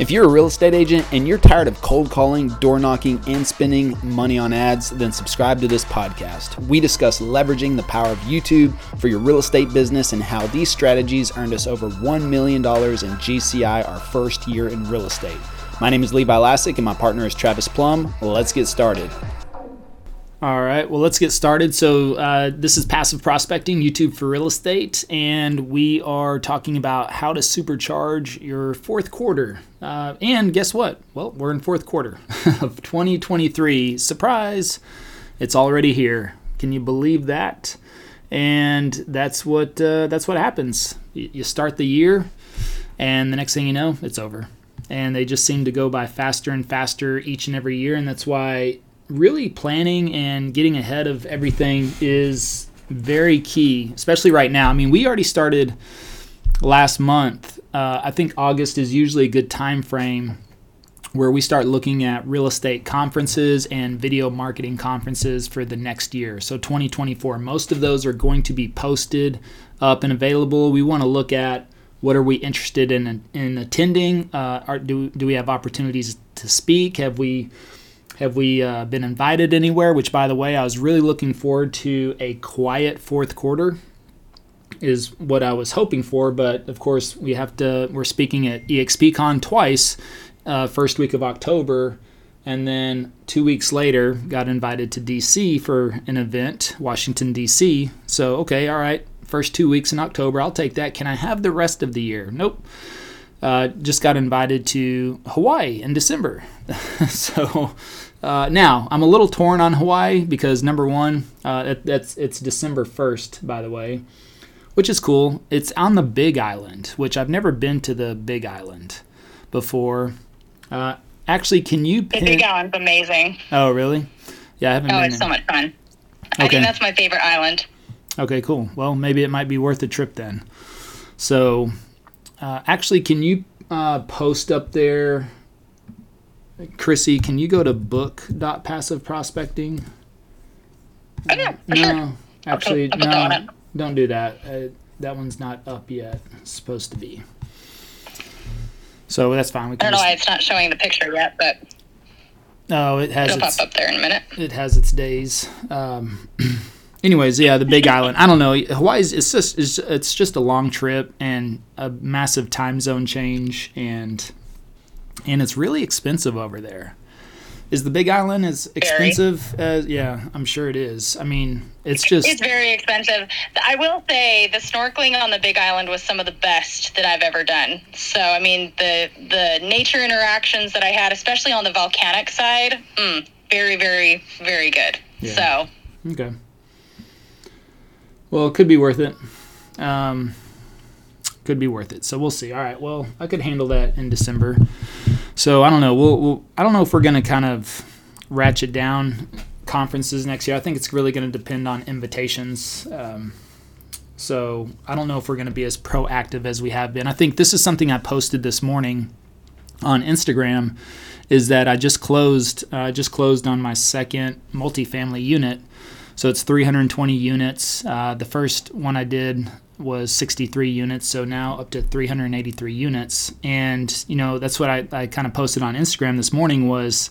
If you're a real estate agent and you're tired of cold calling, door knocking, and spending money on ads, then subscribe to this podcast. We discuss leveraging the power of YouTube for your real estate business and how these strategies earned us over $1 million in GCI our first year in real estate. My name is Levi Lascsak and my partner is Travis Plum. Let's get started. All right, well, let's get started. So, uh, this is Passive Prospecting, YouTube for Real Estate, and we are talking about how to supercharge your fourth quarter. Uh, and guess what? Well, we're in fourth quarter of 2023. Surprise! It's already here. Can you believe that? And that's what uh, that's what happens. You start the year, and the next thing you know, it's over. And they just seem to go by faster and faster each and every year, and that's why really planning and getting ahead of everything is very key, especially right now. I mean, we already started last month. Uh, I think August is usually a good time frame where we start looking at real estate conferences and video marketing conferences for the next year. So 2024, most of those are going to be posted up and available. We want to look at what are we interested in in attending? Uh, are, do do we have opportunities to speak? Have we have we uh, been invited anywhere? Which, by the way, I was really looking forward to a quiet fourth quarter, is what I was hoping for. But of course, we have to. We're speaking at EXPCon twice, uh, first week of October, and then two weeks later, got invited to DC for an event, Washington D.C. So okay, all right, first two weeks in October, I'll take that. Can I have the rest of the year? Nope. Uh, just got invited to Hawaii in December. so uh, now I'm a little torn on Hawaii because number one, uh, that's it's December 1st, by the way, which is cool. It's on the Big Island, which I've never been to the Big Island before. Uh, actually, can you? Pin... The Big Island's amazing. Oh, really? Yeah, I haven't. Oh, it's there. so much fun. I think that's my favorite island. Okay, cool. Well, maybe it might be worth a trip then. So, uh, actually, can you uh, post up there Krissy, can you go to book.passiveprospecting? Oh, yeah, no, sure. actually, no, don't do that. Uh, that one's not up yet. It's supposed to be. So that's fine. We can I don't know why it's not showing the picture yet, but. Oh, it has. It'll its, pop up there in a minute. It has its days. Um, anyways, yeah, the Big Island. I don't know. Hawaii's it's just it's, it's just a long trip and a massive time zone change and and it's really expensive over there. Is the Big Island as expensive as? Yeah, I'm sure it is. I mean, it's just it's very expensive. I will say the snorkeling on the Big Island was some of the best that I've ever done. So I mean, the the nature interactions that I had, especially on the volcanic side, mm, very, very, very good. Yeah. So okay. Well, it could be worth it. Um, could be worth it. So we'll see. All right. Well, I could handle that in December. So I don't know. We'll, we'll I don't know if we're to kind of ratchet down conferences next year. I think it's really going to depend on invitations. Um, so I don't know if we're going to be as proactive as we have been. I think this is something I posted this morning on Instagram. Is that I just closed? uh, just closed on my second multifamily unit. So it's 320 units. Uh, the first one I did was 63 units, so now up to 383 units. And you know that's what I, I kind of posted on Instagram this morning was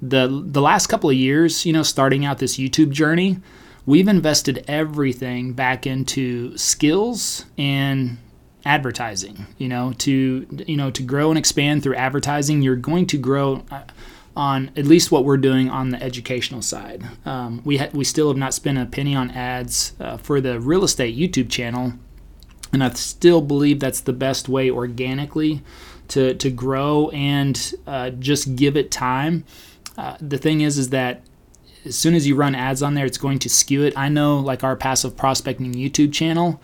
the the last couple of years, you know, starting out this YouTube journey, we've invested everything back into skills and advertising. You know, to you know to grow and expand through advertising, you're going to grow. On at least what we're doing on the educational side. Um, we ha- we still have not spent a penny on ads uh, for the real estate YouTube channel, and I still believe that's the best way organically to to grow and uh, just give it time. Uh, the thing is, is that as soon as you run ads on there, it's going to skew it. I know, like our passive prospecting YouTube channel.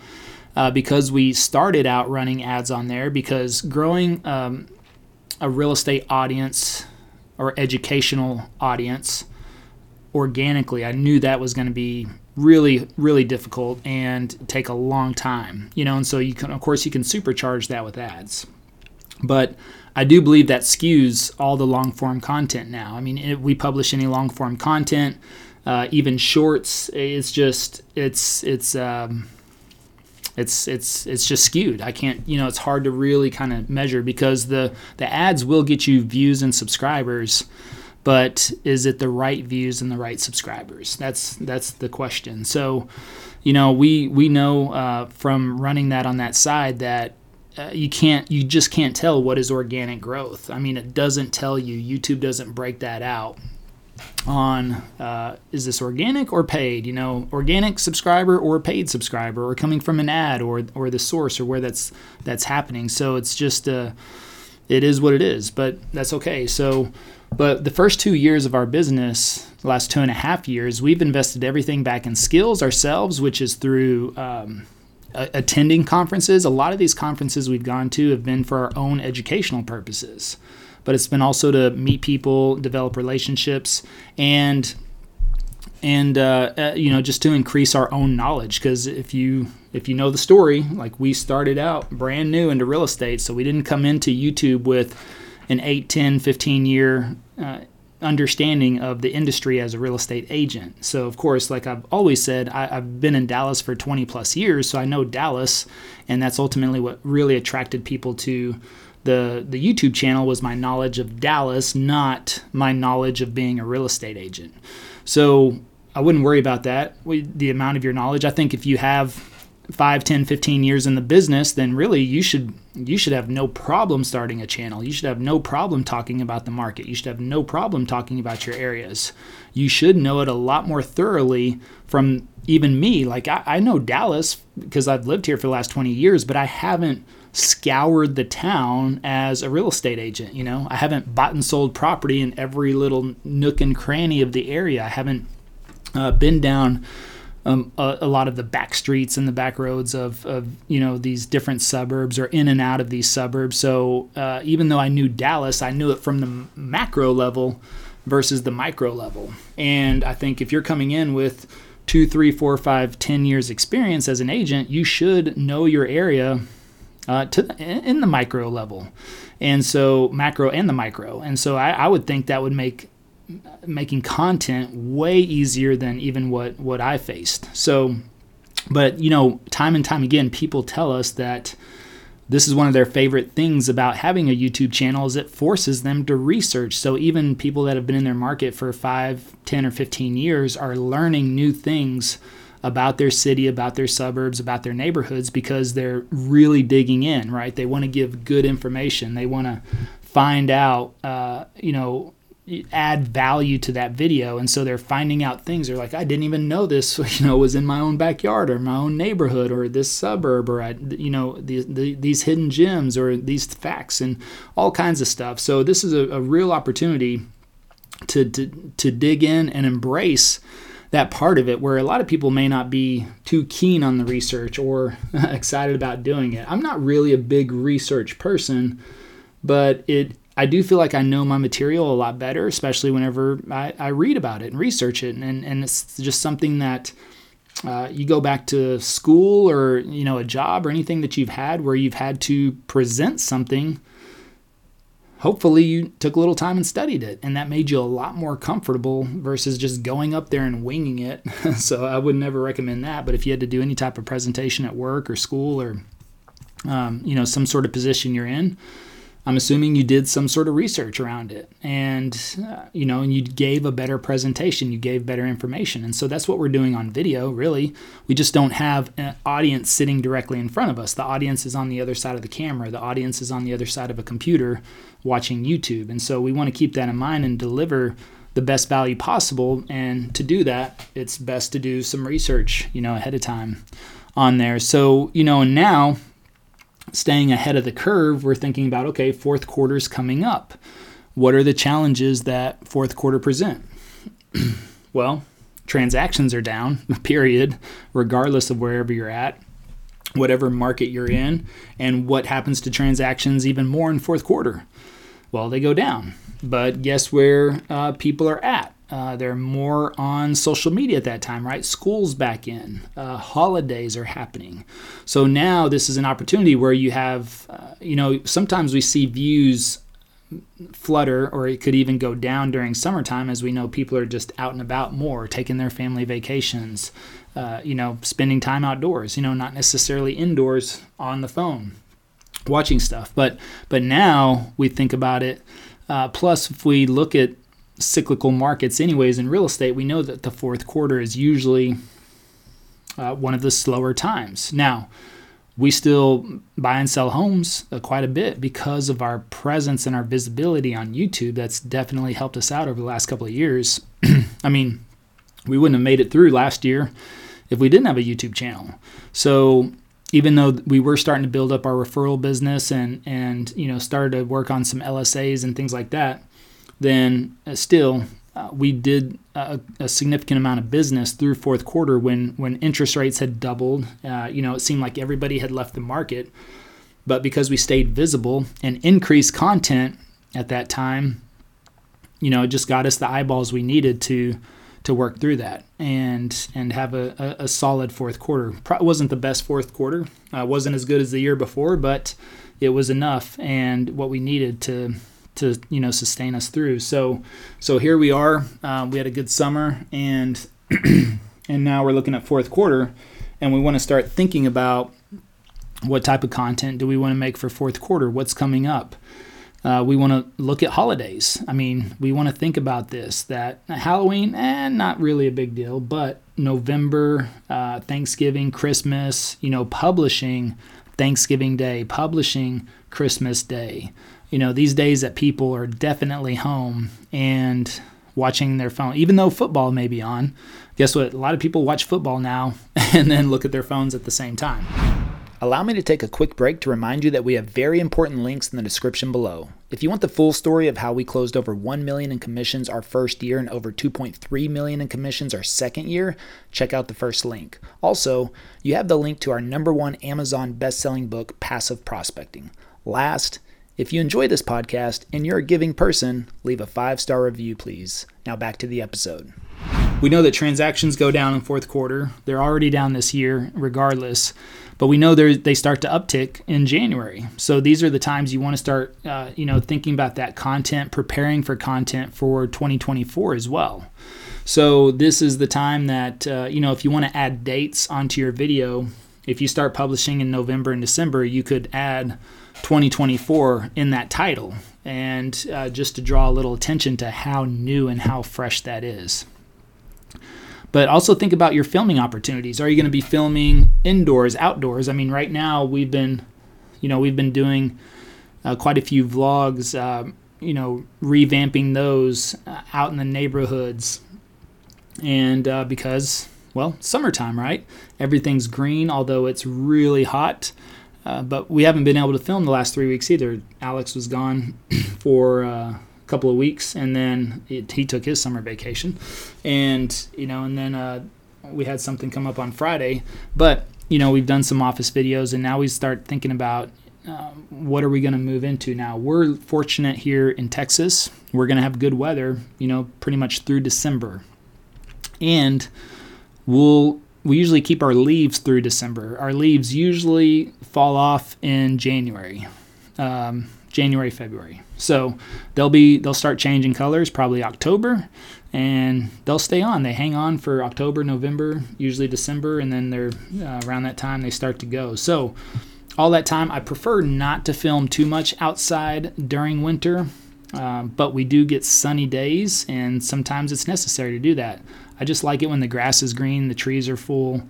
Uh, because we started out running ads on there because growing um, a real estate audience or educational audience organically. I knew that was going to be really really difficult and take a long time you know and so you can of course you can supercharge that with ads but i do believe that skews all the long form content now i mean if we publish any long form content uh, even shorts it's just it's it's um, it's it's it's just skewed. I can't, you know, it's hard to really kind of measure because the the ads will get you views and subscribers, but is it the right views and the right subscribers? That's that's the question. So, you know, we we know uh, from running that on that side that uh, you can't you just can't tell what is organic growth. I mean, it doesn't tell you. YouTube doesn't break that out on uh, is this organic or paid? You know organic subscriber or paid subscriber or coming from an ad or or the source or where that's that's happening. So it's just uh, it is what it is but that's okay. So but the first two years of our business the last two and a half years we've invested everything back in skills ourselves which is through um, attending conferences. A lot of these conferences we've gone to have been for our own educational purposes but it's been also to meet people, develop relationships, and and uh, uh, you know just to increase our own knowledge. Because if you if you know the story like we started out brand new into real estate so we didn't come into youtube with an 8 10 15 year uh, understanding of the industry as a real estate agent. So of course like i've always said I, have been in dallas for 20 plus years so i know dallas and that's ultimately what really attracted people to the the YouTube channel was my knowledge of Dallas, not my knowledge of being a real estate agent. So I wouldn't worry about that. The amount of your knowledge. I think if you have 5, 10, 15 years in the business, then really you should you should have no problem starting a channel. You should have no problem talking about the market. You should have no problem talking about your areas. You should know it a lot more thoroughly from even me. Like I, I know Dallas because I've lived here for the last 20 years, but I haven't scoured the town as a real estate agent. You know, I haven't bought and sold property in every little nook and cranny of the area. I haven't uh, been down um, a, a, lot of the back streets and the back roads of, of you know these different suburbs or in and out of these suburbs. So uh, even though I knew Dallas, I knew it from the macro level versus the micro level. And I think if you're coming in with two, three, four, five, ten years experience as an agent, you should know your area uh, to the, in the micro level, and so macro and the micro, and so I, I would think that would make making content way easier than even what what I faced. So, but you know, time and time again, people tell us that this is one of their favorite things about having a YouTube channel is it forces them to research. So even people that have been in their market for 5, 10 or 15 years are learning new things about their city, about their suburbs, about their neighborhoods because they're really digging in, right? They want to give good information. They want to find out, uh, you know, add value to that video and so they're finding out things they're like i didn't even know this you know was in my own backyard or my own neighborhood or this suburb or I, you know the, the, these hidden gems or these facts and all kinds of stuff so this is a, a real opportunity to, to to dig in and embrace that part of it where a lot of people may not be too keen on the research or excited about doing it. I'm not really a big research person, but it I do feel like I know my material a lot better, especially whenever I, I read about it and research it. And, and it's just something that uh, you go back to school or, you know, a job or anything that you've had where you've had to present something hopefully you took a little time and studied it and that made you a lot more comfortable versus just going up there and winging it. So i would never recommend that but if you had to do any type of presentation at work or school or um, you know some sort of position you're in I'm assuming you did some sort of research around it and uh, you know and you gave a better presentation you gave better information. And so that's what we're doing on video really. We just don't have an audience sitting directly in front of us. The audience is on the other side of the camera. The audience is on the other side of a computer watching YouTube. And so we want to keep that in mind and deliver the best value possible. And to do that it's best to do some research you know ahead of time on there. So you know and now staying ahead of the curve, we're thinking about okay, fourth quarter's coming up. What are the challenges that fourth quarter present? well, transactions are down, period, regardless of wherever you're at, whatever market you're in, and what happens to transactions even more in fourth quarter? Well, they go down. But guess where uh, people are at? Uh, they're more on social media at that time, right? School's back in, uh, holidays are happening. So now this is an opportunity where you have, uh, you know, sometimes we see views flutter or it could even go down during summertime as we know people are just out and about more, taking their family vacations, uh, you know, spending time outdoors, you know, not necessarily indoors on the phone watching stuff. But but now we think about it. Uh, plus, if we look at cyclical markets, anyways, in real estate, we know that the fourth quarter is usually uh, one of the slower times. Now, we still buy and sell homes uh, quite a bit because of our presence and our visibility on YouTube. That's definitely helped us out over the last couple of years. I mean, we wouldn't have made it through last year if we didn't have a YouTube channel. So even though we were starting to build up our referral business and and you know started to work on some LSAs and things like that, then uh, still uh, we did a, a, significant amount of business through fourth quarter when when interest rates had doubled. Uh, you know, it seemed like everybody had left the market, but because we stayed visible and increased content at that time, you know, it just got us the eyeballs we needed to to work through that and and have a, a, a solid fourth quarter. Wasn't the best fourth quarter. Uh, wasn't as good as the year before, but it was enough and what we needed to to you know sustain us through. So so here we are. Uh, we had a good summer and and now we're looking at fourth quarter, and we want to start thinking about what type of content do we want to make for fourth quarter? What's coming up? Uh, we want to look at holidays. I mean, we want to think about this that Halloween, eh, not really a big deal, but November, uh, Thanksgiving, Christmas, you know, publishing Thanksgiving Day, publishing Christmas Day. You know, these days that people are definitely home and watching their phone, even though football may be on. Guess what? A lot of people watch football now and then look at their phones at the same time. Allow me to take a quick break to remind you that we have very important links in the description below. If you want the full story of how we closed over 1 million in commissions our first year and over 2.3 million in commissions our second year, check out the first link. Also, you have the link to our number 1 Amazon best-selling book Passive Prospecting. Last, if you enjoy this podcast and you're a giving person, leave a 5-star review please. Now back to the episode. We know that transactions go down in fourth quarter. They're already down this year regardless but we know they start to uptick in January. So these are the times you want to start, uh, you know, thinking about that content, preparing for content for 2024 as well. So this is the time that uh, you know if you want to add dates onto your video, if you start publishing in November and December, you could add 2024 in that title, and uh, just to draw a little attention to how new and how fresh that is. But also think about your filming opportunities. Are you going to be filming indoors, outdoors? I mean, right now we've been, you know, we've been doing uh, quite a few vlogs, uh, you know, revamping those uh, out in the neighborhoods. And uh, because, well, summertime, right? Everything's green, although it's really hot. Uh, but we haven't been able to film the last three weeks either. Alex was gone for uh, couple of weeks, and then it, he took his summer vacation, and you know, and then uh, we had something come up on Friday. But you know, we've done some office videos, and now we start thinking about um, what are we going to move into now. We're fortunate here in Texas; we're going to have good weather, you know, pretty much through December, and we'll we usually keep our leaves through December. Our leaves usually fall off in January. Um, January, February. So they'll be they'll start changing colors probably October, and they'll stay on. They hang on for October, November, usually December, and then they're uh, around that time they start to go. So all that time, I prefer not to film too much outside during winter, uh, but we do get sunny days, and sometimes it's necessary to do that. I just like it when the grass is green, the trees are full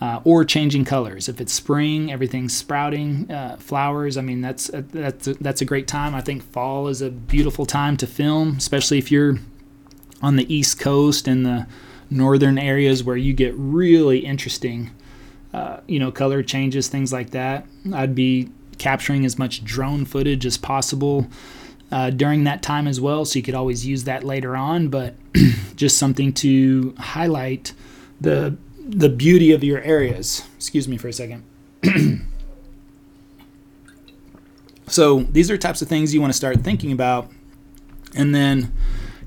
uh, or changing colors. If it's spring, everything's sprouting, uh, flowers. I mean, that's a, that's a, that's a great time. I think fall is a beautiful time to film, especially if you're on the East Coast and the northern areas where you get really interesting, uh, you know, color changes, things like that. I'd be capturing as much drone footage as possible. Uh, during that time as well, so you could always use that later on. But just something to highlight the the beauty of your areas. Excuse me for a second. so these are types of things you want to start thinking about. And then,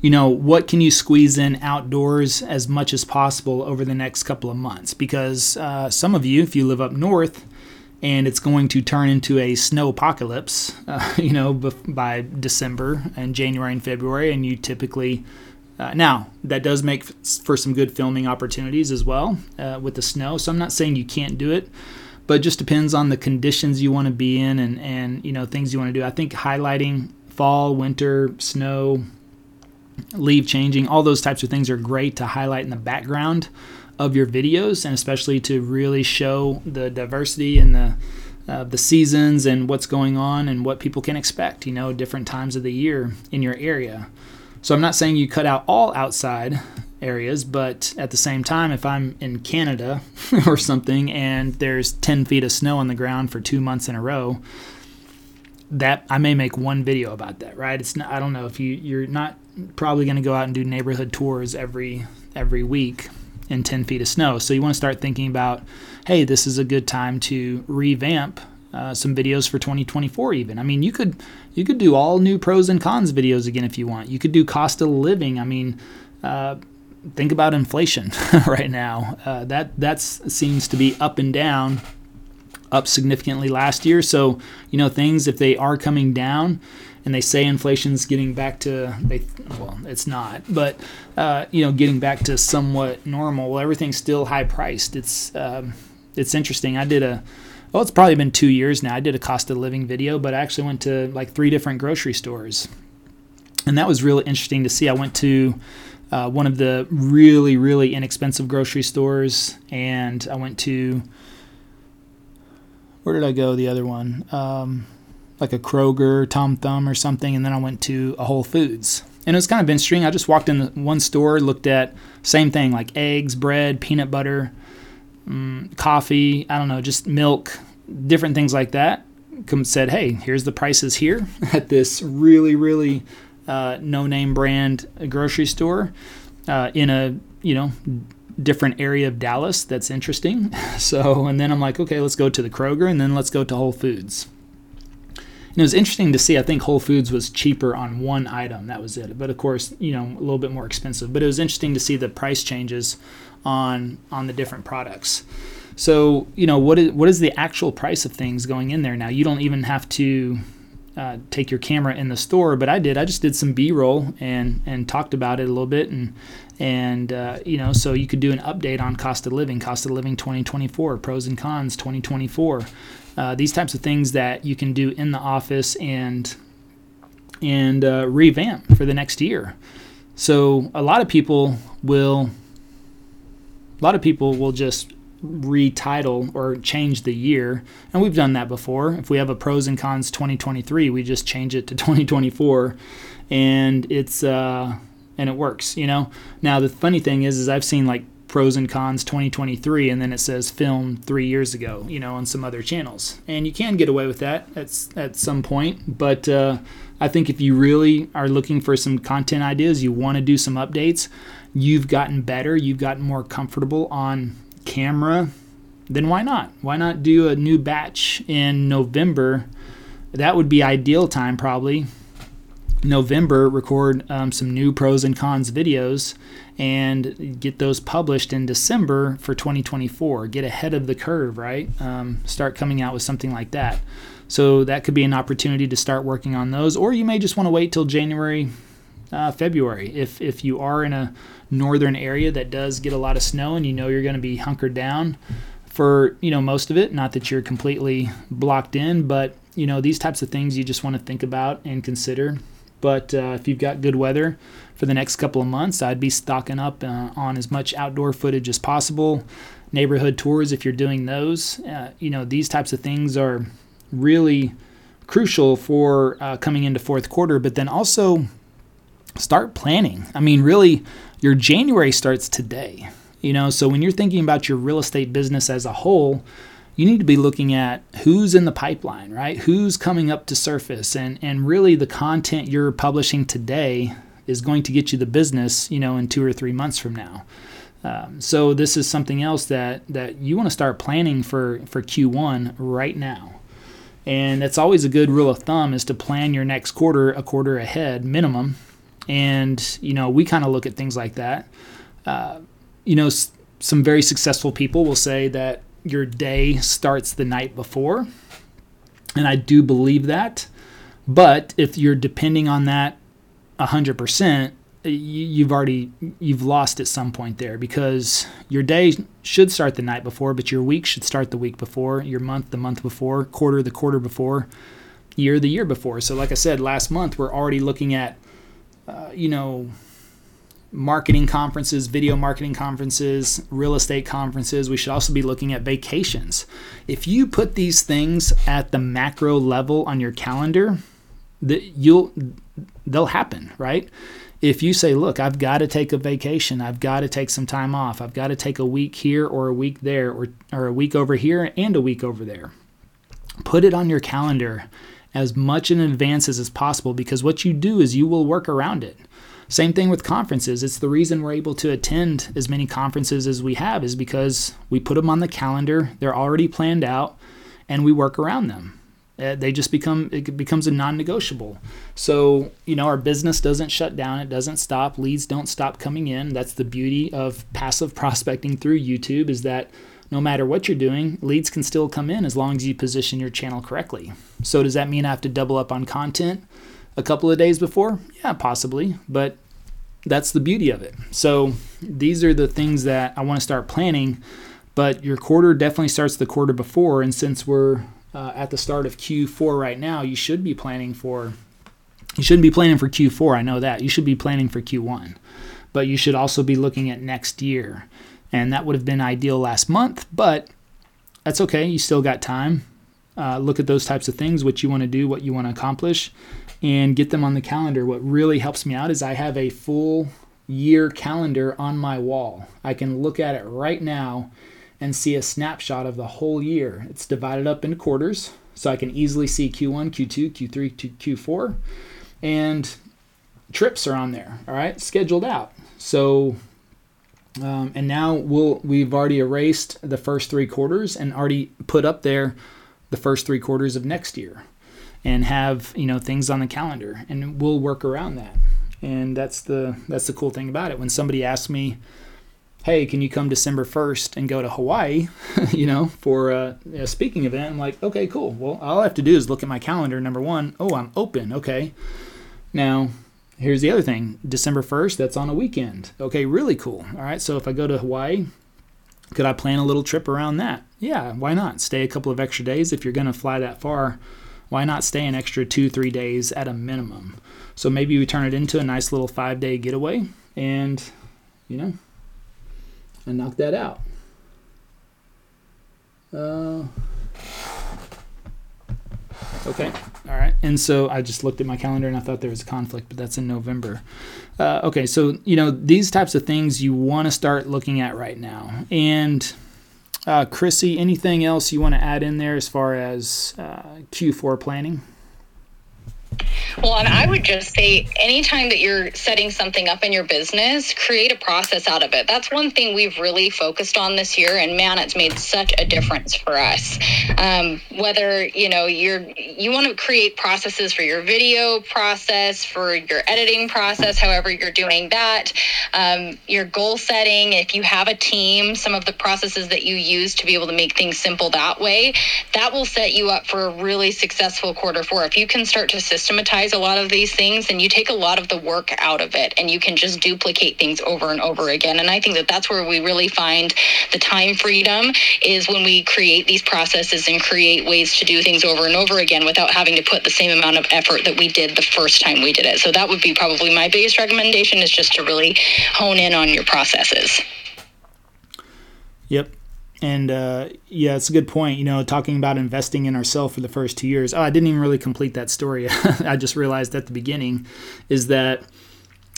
you know, what can you squeeze in outdoors as much as possible over the next couple of months? Because uh, some of you, if you live up north, and it's going to turn into a snow apocalypse, uh, you know, by December and January and February, and you typically Uh, now, that does make for some good filming opportunities as well uh, with the snow. So I'm not saying you can't do it, but it just depends on the conditions you want to be in and, and you know things you want to do. I think highlighting fall, winter, snow, leaf changing, all those types of things are great to highlight in the background of your videos, and especially to really show the diversity and the uh, the seasons and what's going on and what people can expect. You know, different times of the year in your area. So I'm not saying you cut out all outside areas, but at the same time, if I'm in Canada or something and there's 10 feet of snow on the ground for two months in a row, that I may make one video about that, right? It's not, I don't know if you you're not probably going to go out and do neighborhood tours every every week in 10 feet of snow. So you want to start thinking about, hey, this is a good time to revamp uh, some videos for 2024 even. I mean you could you could do all new pros and cons videos again if you want. You could do cost of living. I mean uh, think about inflation right now. Uh, that that seems to be up and down up significantly last year. So you know things if they are coming down and they say inflation's getting back to they well it's not but uh, you know getting back to somewhat normal everything's still high priced it's um, it's interesting i did a well, it's probably been two years now. I did a cost of living video, but I actually went to like three different grocery stores. And that was really interesting to see. I went to uh, one of the really, really inexpensive grocery stores, and I went to, where did I go? The other one? Um, like a Kroger, Tom Thumb, or something. And then I went to a Whole Foods. And it was kind of interesting. I just walked in one store, looked at same thing like eggs, bread, peanut butter um, coffee, I don't know, just milk, different things like that. Come said, hey, here's the prices here at this really, really uh, no name brand grocery store uh, in a, you know, different area of Dallas that's interesting. So, and then I'm like, okay, let's go to the Kroger and then let's go to Whole Foods. It was interesting to see. I think Whole Foods was cheaper on one item. That was it. But of course, you know, a little bit more expensive. But it was interesting to see the price changes on on the different products. So you know what is what is the actual price of things going in there now? You don't even have to uh, take your camera in the store, but I did. I just did some B-roll and and talked about it a little bit, and and uh, you know, so you could do an update on cost of living, cost of living 2024, pros and cons 2024. Uh, these types of things that you can do in the office and and uh, revamp for the next year. So a lot of people will a lot of people will just retitle or change the year. And we've done that before. If we have a pros and cons 2023 we just change it to 2024 and it's uh and it works you know? Now the funny thing is is i've seen like pros and cons 2023 and then it says film three years ago you know on some other channels. And you can get away with that at, at some point. But uh, i think if you really are looking for some content ideas you want to do some updates you've gotten better, you've gotten more comfortable on camera, then why not? Why not do a new batch in November? That would be ideal time, probably. November, record um, some new pros and cons videos and get those published in December for 2024. Get ahead of the curve, right? Um, start coming out with something like that. So that could be an opportunity to start working on those, or you may just want to wait till January, uh, February. If if you are in a northern area that does get a lot of snow and you know you're going to be hunkered down for you know most of it. Not that you're completely blocked in but you know these types of things you just want to think about and consider. But uh, if you've got good weather for the next couple of months i'd be stocking up uh, on as much outdoor footage as possible neighborhood tours if you're doing those. Uh, you know these types of things are really crucial for uh, coming into fourth quarter but then also start planning i mean really your January starts today. You know, so when you're thinking about your real estate business as a whole, you need to be looking at who's in the pipeline, right? Who's coming up to surface and and really the content you're publishing today is going to get you the business, you know, in 2 or 3 months from now. Um, so this is something else that that you want to start planning for for Q1 right now. And that's always a good rule of thumb is to plan your next quarter a quarter ahead minimum and, you know, we kind of look at things like that. Uh, you know, s- some very successful people will say that your day starts the night before. And I do believe that. But if you're depending on that 100%, you've already you've lost at some point there because your day should start the night before but your week should start the week before your month the month before quarter the quarter before year the year before so like i said last month we're already looking at you know marketing conferences video marketing conferences real estate conferences. We should also be looking at vacations. If you put these things at the macro level on your calendar that you'll they'll happen right? If you say, look, I've got to take a vacation, I've got to take some time off, I've got to take a week here or a week there or, or a week over here and a week over there, put it on your calendar as much in advance as is possible because what you do is you will work around it. Same thing with conferences. It's the reason we're able to attend as many conferences as we have is because we put them on the calendar, they're already planned out, and we work around them. Uh, they just become it becomes a non-negotiable. So you know our business doesn't shut down, it doesn't stop. Leads don't stop coming in. That's the beauty of passive prospecting through YouTube is that no matter what you're doing, leads can still come in as long as you position your channel correctly. So does that mean I have to double up on content a couple of days before? Yeah, possibly, but that's the beauty of it. So these are the things that I want to start planning, but your quarter definitely starts the quarter before and since we're uh, at the start of Q4 right now, you should be planning for you shouldn't be planning for Q4. I know that. You should be planning for Q1. But you should also be looking at next year. And that would have been ideal last month, but that's okay. You still got time. Uh, look at those types of things, what you want to do, what you want to accomplish, and get them on the calendar. What really helps me out is I have a full year calendar on my wall. I can look at it right now and see a snapshot of the whole year. It's divided up into quarters, so I can easily see Q1, Q2, Q3, Q4, and trips are on there. All right, scheduled out. So, um, and now we'll we've already erased the first three quarters and already put up there the first three quarters of next year, and have you know things on the calendar, and we'll work around that. And that's the that's the cool thing about it. When somebody asks me hey, can you come December 1st and go to Hawaii, you know, for a, a, speaking event? I'm like, okay, cool. Well, all I have to do is look at my calendar. Number one, oh, I'm open. Okay. Now, here's the other thing December 1st, that's on a weekend. Okay, really cool. All right. So if I go to Hawaii, could I plan a little trip around that? Yeah, why not? Stay a couple of extra days. If you're going to fly that far, why not stay an extra two, three days at a minimum? So maybe we turn it into a nice little five day getaway and, you know, and knock that out. Uh, okay, all right. And so I just looked at my calendar and I thought there was a conflict, but that's in November. Uh, okay, so you know these types of things you want to start looking at right now. And uh, Krissy, anything else you want to add in there as far as uh, Q4 planning? Well, and I would just say anytime that you're setting something up in your business, create a process out of it. That's one thing we've really focused on this year, and man, it's made such a difference for us. Um, whether you know you're you want to create processes for your video process, for your editing process, however you're doing that, um, your goal setting. If you have a team, some of the processes that you use to be able to make things simple that way, that will set you up for a really successful quarter four. If you can start to systematize a lot of these things and you take a lot of the work out of it and you can just duplicate things over and over again. And I think that that's where we really find the time freedom is when we create these processes and create ways to do things over and over again without having to put the same amount of effort that we did the first time we did it. So that would be probably my biggest recommendation is just to really hone in on your processes. Yep. And uh, yeah, it's a good point. You know, talking about investing in ourselves for the first two years. Oh, I didn't even really complete that story. I just realized at the beginning is that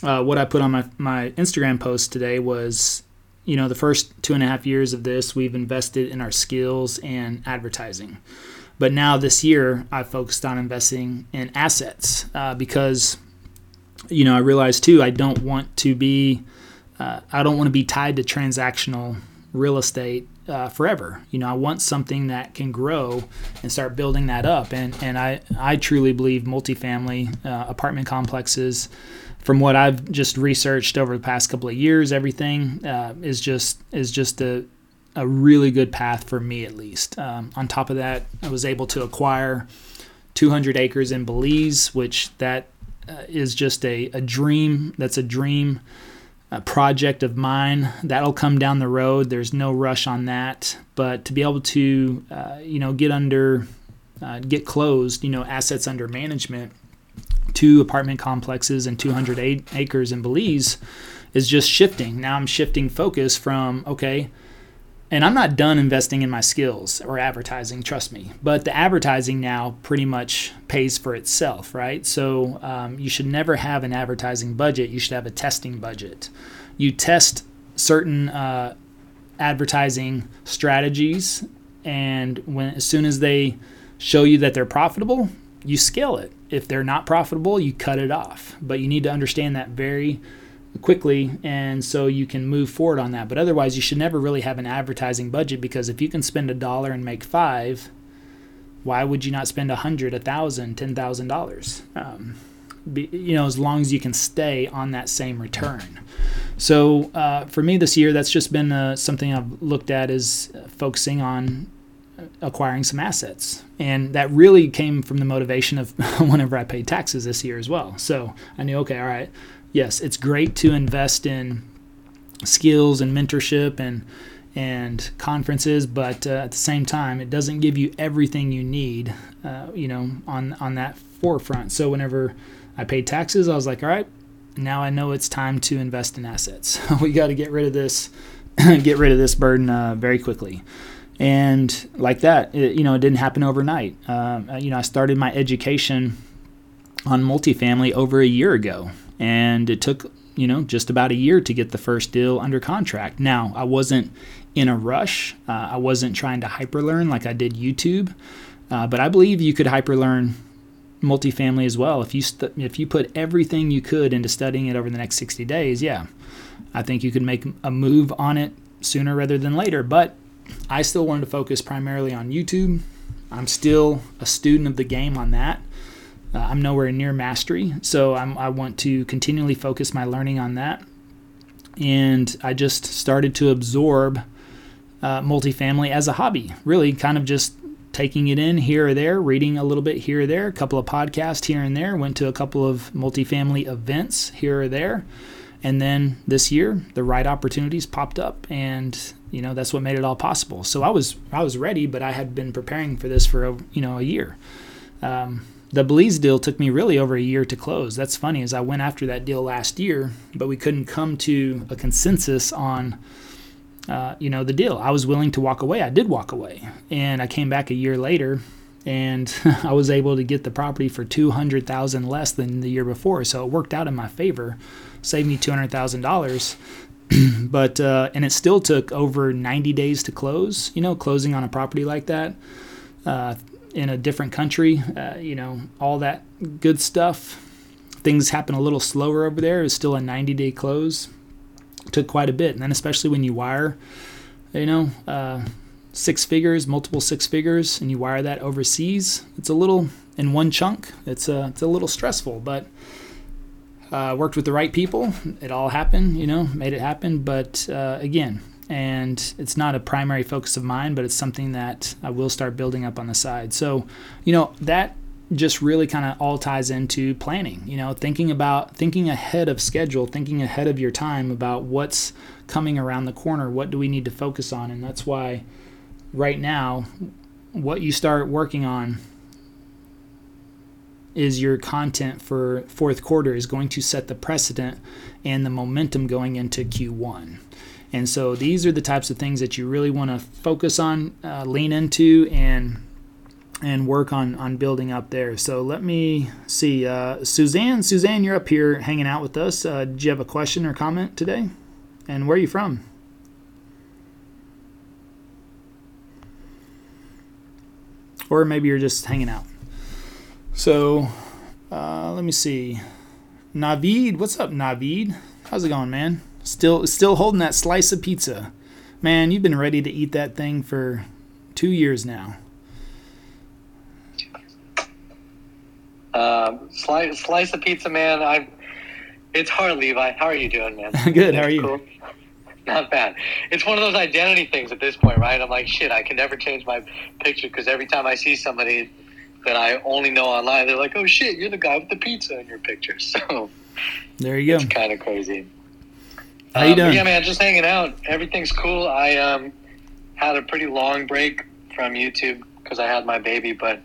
uh, what I put on my, my Instagram post today was, you know, the first two and a half years of this, we've invested in our skills and advertising. But now this year, I focused on investing in assets uh, because, you know, I realized too, I don't want to be, uh, I don't want to be tied to transactional real estate uh, forever. You know, I want something that can grow and start building that up. And and I I truly believe multifamily uh, apartment complexes, from what I've just researched over the past couple of years, everything uh, is just is just a a really good path for me at least. Um, on top of that, I was able to acquire 200 acres in Belize, which that uh, is just a, a dream. That's a dream project of mine. That'll come down the road. There's no rush on that. But to be able to, uh, you know, get under, uh, get closed, you know, assets under management, two apartment complexes and 200 acres in Belize is just shifting. Now I'm shifting focus from, okay, and I'm not done investing in my skills or advertising, trust me. But the advertising now pretty much pays for itself, right? So um, you should never have an advertising budget. You should have a testing budget. You test certain uh, advertising strategies, and when as soon as they show you that they're profitable, you scale it. If they're not profitable, you cut it off. But you need to understand that very quickly and so you can move forward on that. But otherwise you should never really have an advertising budget because if you can spend a dollar and make five why would you not spend a hundred a thousand ten thousand dollars? Um, you know as long as you can stay on that same return. So uh, for me this year that's just been uh, something i've looked at is focusing on acquiring some assets. And that really came from the motivation of whenever i paid taxes this year as well. So i knew okay all right yes, it's great to invest in skills and mentorship and and conferences, but uh, at the same time, it doesn't give you everything you need, uh, you know, on on that forefront. So whenever I paid taxes, I was like, all right, now I know it's time to invest in assets. we got to get rid of this, get rid of this burden uh, very quickly. And like that, it, you know, it didn't happen overnight. Um, you know, I started my education on multifamily over a year ago and it took you know just about a year to get the first deal under contract. Now I wasn't in a rush. Uh, I wasn't trying to hyperlearn like I did YouTube, uh, but I believe you could hyperlearn multifamily as well if you st- if you put everything you could into studying it over the next 60 days. Yeah, I think you could make a move on it sooner rather than later. But I still wanted to focus primarily on YouTube. I'm still a student of the game on that. Uh, I'm nowhere near mastery, so I'm, I want to continually focus my learning on that. And I just started to absorb uh, multifamily as a hobby, really kind of just taking it in here or there, reading a little bit here or there, a couple of podcasts here and there, went to a couple of multifamily events here or there. And then this year, the right opportunities popped up, and you know that's what made it all possible. So I was I was ready, but I had been preparing for this for a you know a year. Um, the Belize deal took me really over a year to close. That's funny, as I went after that deal last year, but we couldn't come to a consensus on, uh, you know, the deal. I was willing to walk away. I did walk away, and I came back a year later, and I was able to get the property for two hundred thousand less than the year before. So it worked out in my favor, saved me two hundred thousand dollars. but uh, and it still took over ninety days to close. You know, closing on a property like that. Uh, in a different country, uh, you know, all that good stuff. Things happen a little slower over there. It's still a 90 day close. Took quite a bit. And then, especially when you wire, you know, uh, six figures, multiple six figures, and you wire that overseas, it's a little in one chunk. It's a, it's a little stressful, but uh, worked with the right people. It all happened, you know, made it happen. But uh, again, and it's not a primary focus of mine, but it's something that I will start building up on the side. So, you know, that just really kind of all ties into planning, you know, thinking about thinking ahead of schedule, thinking ahead of your time about what's coming around the corner, what do we need to focus on, and that's why right now what you start working on is your content for fourth quarter is going to set the precedent and the momentum going into Q1. And so these are the types of things that you really want to focus on, uh, lean into, and and work on on building up there. So let me see, uh, Suzanne. Suzanne, you're up here hanging out with us. Uh, do you have a question or comment today? And where are you from? Or maybe you're just hanging out. So uh, let me see. Navid, what's up, Navid? How's it going, man? Still, still holding that slice of pizza. Man, you've been ready to eat that thing for two years now. Um, slice, slice of pizza, man. I. It's hard, Levi. How are you doing, man? Good. How are you? Cool. Not bad. It's one of those identity things at this point, right? I'm like, shit. I can never change my picture because every time I see somebody, that I only know online. They're like, "Oh shit, you're the guy with the pizza in your picture." So there you go. It's kind of crazy. How you Um, doing? Yeah, man, just hanging out. Everything's cool. I um, had a pretty long break from YouTube because I had my baby, but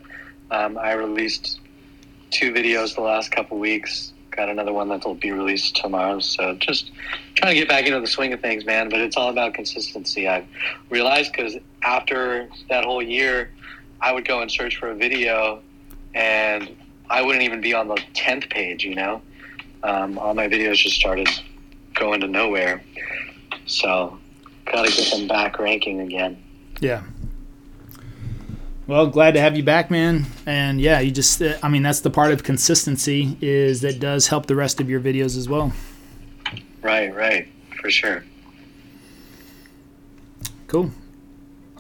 um, I released two videos the last couple weeks. Got another one that'll be released tomorrow. So just trying to get back into the swing of things, man. But it's all about consistency. I've realized because after that whole year, I would go and search for a video, and I wouldn't even be on the tenth page. You know, um, all my videos just started going to nowhere. So, gotta get them back ranking again. Yeah. Well, glad to have you back, man. And yeah, you just, uh, I mean, that's the part of consistency is that does help the rest of your videos as well. Right, right, for sure. Cool.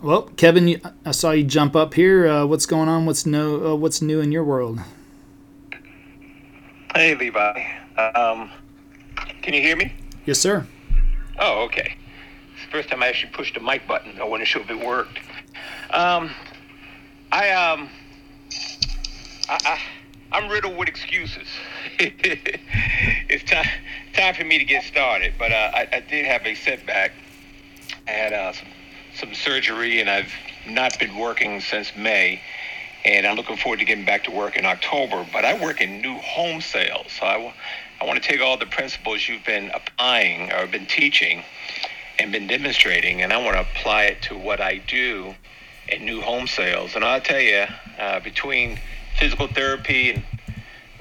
Well, Kevin, I saw you jump up here. Uh, what's going on? What's no? Uh, what's new in your world? Hey, Levi. Um, can you hear me? Yes, sir. Oh, okay. First time I actually pushed a mic button. I wasn't sure if it worked. Um, I um, I, I I'm riddled with excuses. it's time time for me to get started, but uh, I, I did have a setback. I had uh, some some surgery, and I've not been working since May. And I'm looking forward to getting back to work in October. But I work in new home sales, so I, I want to take all the principles you've been applying or been teaching and been demonstrating, and I want to apply it to what I do in new home sales. And I'll tell you, uh, between physical therapy and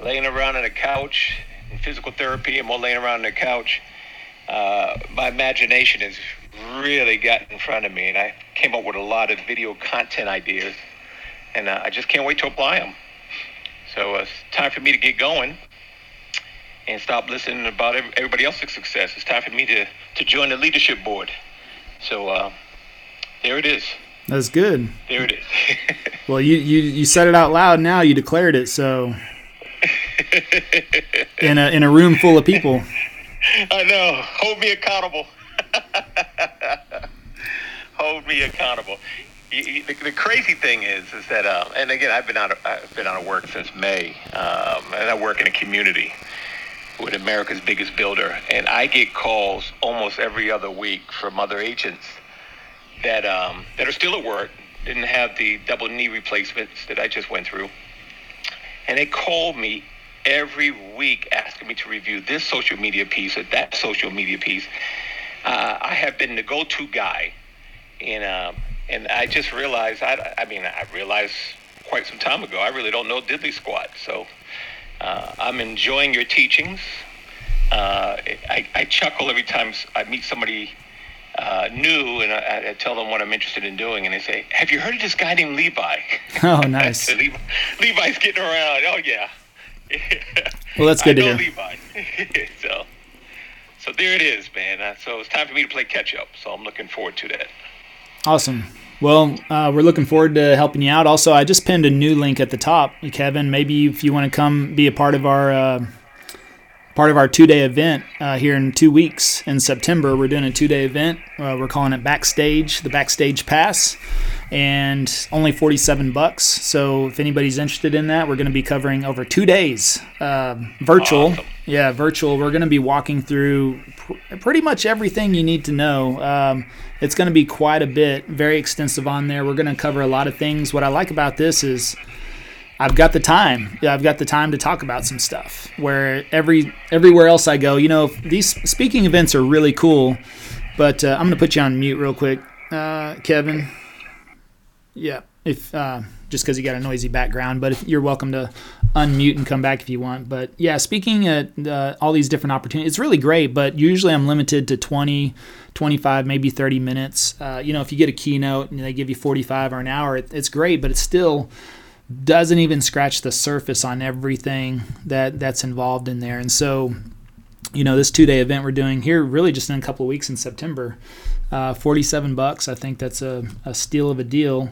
laying around on a couch, and physical therapy and more laying around on the couch, uh, my imagination has really gotten in front of me, and I came up with a lot of video content ideas, and uh, I just can't wait to apply them. So uh, it's time for me to get going and stop listening about everybody else's success. It's time for me to, to join the leadership board. So uh, there it is. That's good. There it is. Well, you, you you said it out loud. Now you declared it. So in a in a room full of people. I know. Hold me accountable. Hold me accountable. You- you- The, the crazy thing is, is that, uh, and again, I've been out of I've been out of work since May, um, and I work in a community with America's biggest builder, and I get calls almost every other week from other agents that um, that are still at work, didn't have the double knee replacements that I just went through, and they call me every week asking me to review this social media piece or that social media piece. Uh, I have been the go-to guy, and um, and I just realized I I mean I realized quite some time ago I really don't know diddly squat. So uh, I'm enjoying your teachings. Uh, I, I chuckle every time I meet somebody uh, new, and I, I tell them what I'm interested in doing, and they say, "Have you heard of this guy named Levi?" Oh, nice. Levi, Levi's getting around. Oh yeah. Well, that's good I to know hear. Levi. so, so there it is, man. Uh, so it's time for me to play catch up. So I'm looking forward to that. Awesome. Well, uh, we're looking forward to helping you out. Also, I just pinned a new link at the top, Kevin. Maybe if you want to come be a part of our uh, part of our two day event uh, here in two weeks in September, we're doing a two day event. Uh, we're calling it Backstage, the Backstage Pass, and only forty seven bucks. So if anybody's interested in that, we're going to be covering over two days, uh, virtual. Awesome. Yeah, virtual. We're going to be walking through pr- pretty much everything you need to know. Um, it's going to be quite a bit, very extensive on there. We're going to cover a lot of things. What I like about this is I've got the time. Yeah, I've got the time to talk about some stuff. Where every everywhere else I go, you know, these speaking events are really cool. But uh, I'm to put you on mute real quick, uh, Kevin. Yeah, if uh, just because you got a noisy background, but if, you're welcome to unmute and come back if you want. But yeah, speaking at uh, all these different opportunities, it's really great. But usually I'm limited to 20, 25, maybe 30 minutes. Uh, you know, if you get a keynote and they give you 45 or an hour, it, it's great, but it's still doesn't even scratch the surface on everything that that's involved in there. And so, you know, this two day event we're doing here, really just in a couple of weeks in September, uh, 47 bucks. I think that's a, a steal of a deal.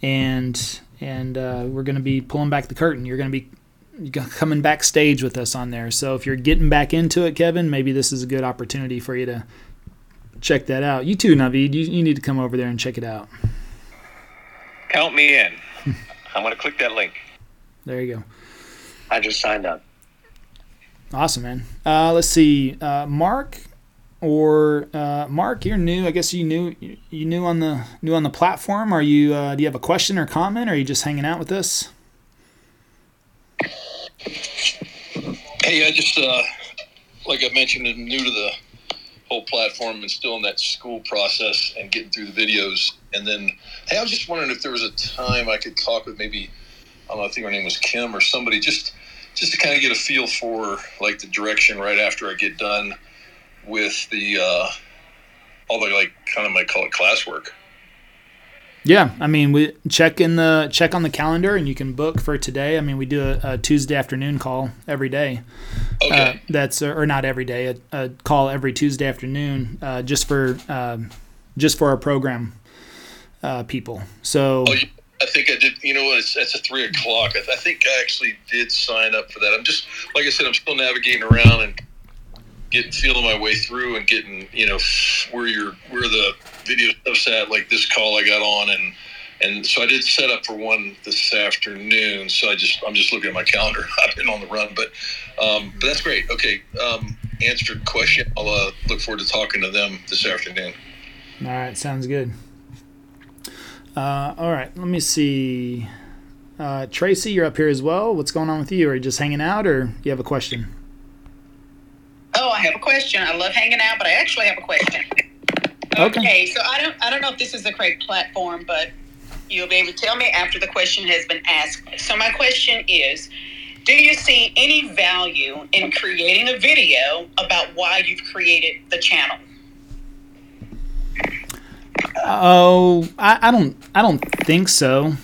And and uh, we're going to be pulling back the curtain. You're going to be coming backstage with us on there. So if you're getting back into it, Kevin, maybe this is a good opportunity for you to check that out. You too, Navid. You, you need to come over there and check it out. Count me in. I'm going to click that link. There you go. I just signed up. Awesome, man. Uh, let's see, uh, Mark or uh, Mark, you're new. I guess you knew you knew on the new on the platform. Are you? Uh, do you have a question or comment? Or are you just hanging out with us? Hey, I just uh, like I mentioned, I'm new to the whole platform and still in that school process and getting through the videos. And then, hey, I was just wondering if there was a time I could talk with maybe I don't know. I think her name was Kim or somebody just just to kind of get a feel for like the direction right after I get done with the uh, all the like kind of might call it classwork. Yeah, I mean, we check in the check on the calendar, and you can book for today. I mean, we do a, a Tuesday afternoon call every day. Okay. Uh, that's or not every day, a, a call every Tuesday afternoon, uh, just for um, just for our program uh, people. So. Oh, you- I think I did. You know what? It's, it's a three o'clock. I, I think I actually did sign up for that. I'm just like I said. I'm still navigating around and getting feeling my way through and getting you know where your where the video stuff's at. Like this call I got on and and so I did set up for one this afternoon. So I just I'm just looking at my calendar. I've been on the run, but um, but that's great. Okay, um, answered question. I'll uh, look forward to talking to them this afternoon. All right, sounds good. Uh, all right, let me see. Uh, Tracy, you're up here as well. What's going on with you? Are you just hanging out, or you have a question? Oh, I have a question. I love hanging out, but I actually have a question. Okay. so I don't I don't know if this is the correct platform, but you'll be able to tell me after the question has been asked. So my question is, do you see any value in creating a video about why you've created the channel? Oh, I, I don't. I don't think so.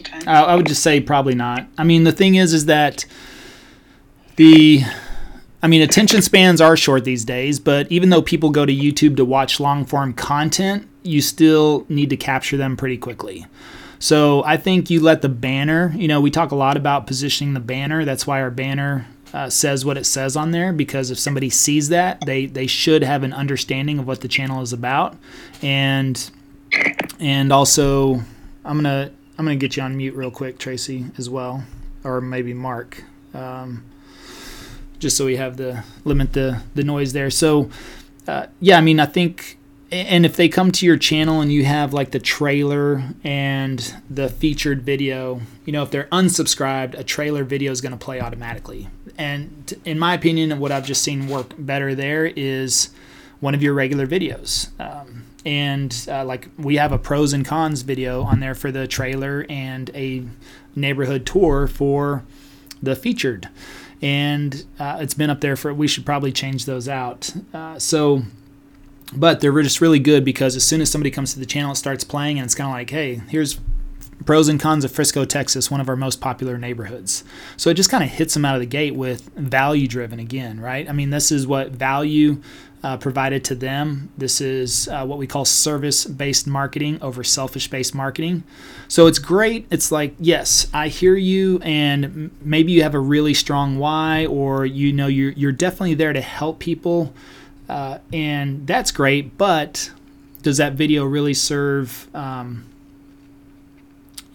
Okay. I, I would just say probably not. I mean, the thing is, is that the, I mean, attention spans are short these days. But even though people go to YouTube to watch long form content, you still need to capture them pretty quickly. So I think you let the banner. You know, we talk a lot about positioning the banner. That's why our banner uh, says what it says on there because if somebody sees that, they they should have an understanding of what the channel is about, and and also I'm gonna I'm gonna get you on mute real quick, Tracy, as well, or maybe Mark, um, just so we have the limit the the noise there. So uh, yeah, I mean I think. And if they come to your channel and you have like the trailer and the featured video, you know, if they're unsubscribed, a trailer video is going to play automatically. And in my opinion, what I've just seen work better there is one of your regular videos. Um, and uh, like we have a pros and cons video on there for the trailer and a neighborhood tour for the featured. And uh, it's been up there for, we should probably change those out. Uh, so, but they're just really good because as soon as somebody comes to the channel, it starts playing and it's kind of like, hey, here's pros and cons of Frisco, Texas, one of our most popular neighborhoods. So it just kind of hits them out of the gate with value driven again, right? I mean, this is what value uh, provided to them. This is uh, what we call service based marketing over selfish based marketing. So it's great. It's like, yes, I hear you, and maybe you have a really strong why, or you know, you're, you're definitely there to help people. Uh, and that's great, but does that video really serve um,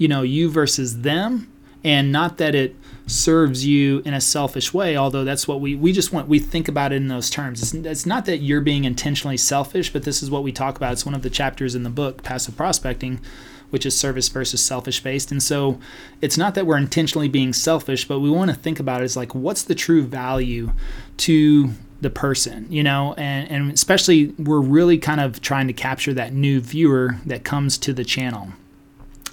you know you versus them and not that it serves you in a selfish way although that's what we we just want we think about it in those terms. It's, it's not that you're being intentionally selfish but this is what we talk about. It's one of the chapters in the book passive prospecting which is service versus selfish based and so it's not that we're intentionally being selfish but we want to think about it as like what's the true value to the person you know? And, and especially we're really kind of trying to capture that new viewer that comes to the channel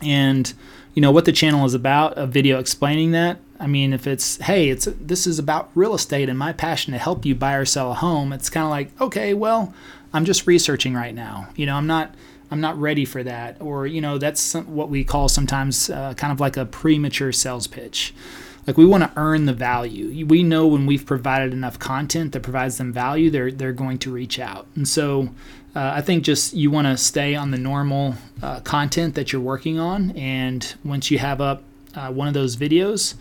and you know what the channel is about a video explaining that i mean if it's hey it's this is about real estate and my passion to help you buy or sell a home it's kind of like okay well i'm just researching right now. You know i'm not i'm not ready for that. Or you know that's some, what we call sometimes uh, kind of like a premature sales pitch. Like we want to earn the value. We know when we've provided enough content that provides them value they're they're going to reach out. And so uh, I think just you want to stay on the normal uh, content that you're working on, and once you have up uh, one of those videos,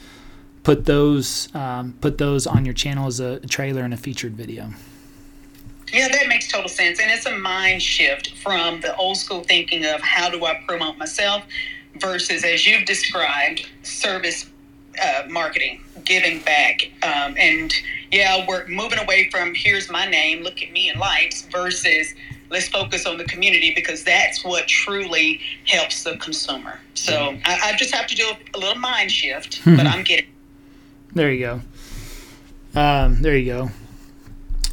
put those um, put those on your channel as a trailer and a featured video. Yeah, that makes total sense. And it's a mind shift from the old school thinking of how do I promote myself versus, as you've described, service uh, marketing, giving back, um, and yeah, we're moving away from here's my name, look at me in lights, versus let's focus on the community because that's what truly helps the consumer. So I, I just have to do a, little mind shift, but I'm getting. There you go. Um, there you go.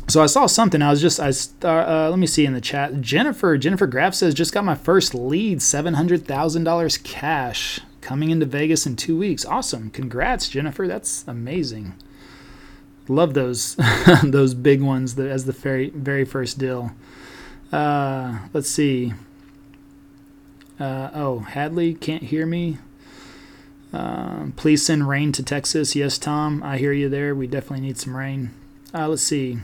So I saw something. I was just I uh, let me see in the chat. Jennifer Jennifer Graff says just got my first lead, seven hundred thousand dollars cash coming into Vegas in two weeks. Awesome! Congrats, Jennifer. That's amazing. Love those those big ones that, as the very very first deal. Uh, let's see. Uh, oh, Hadley can't hear me. Um, please send rain to Texas. Yes, Tom, I hear you there. We definitely need some rain. Uh, let's see.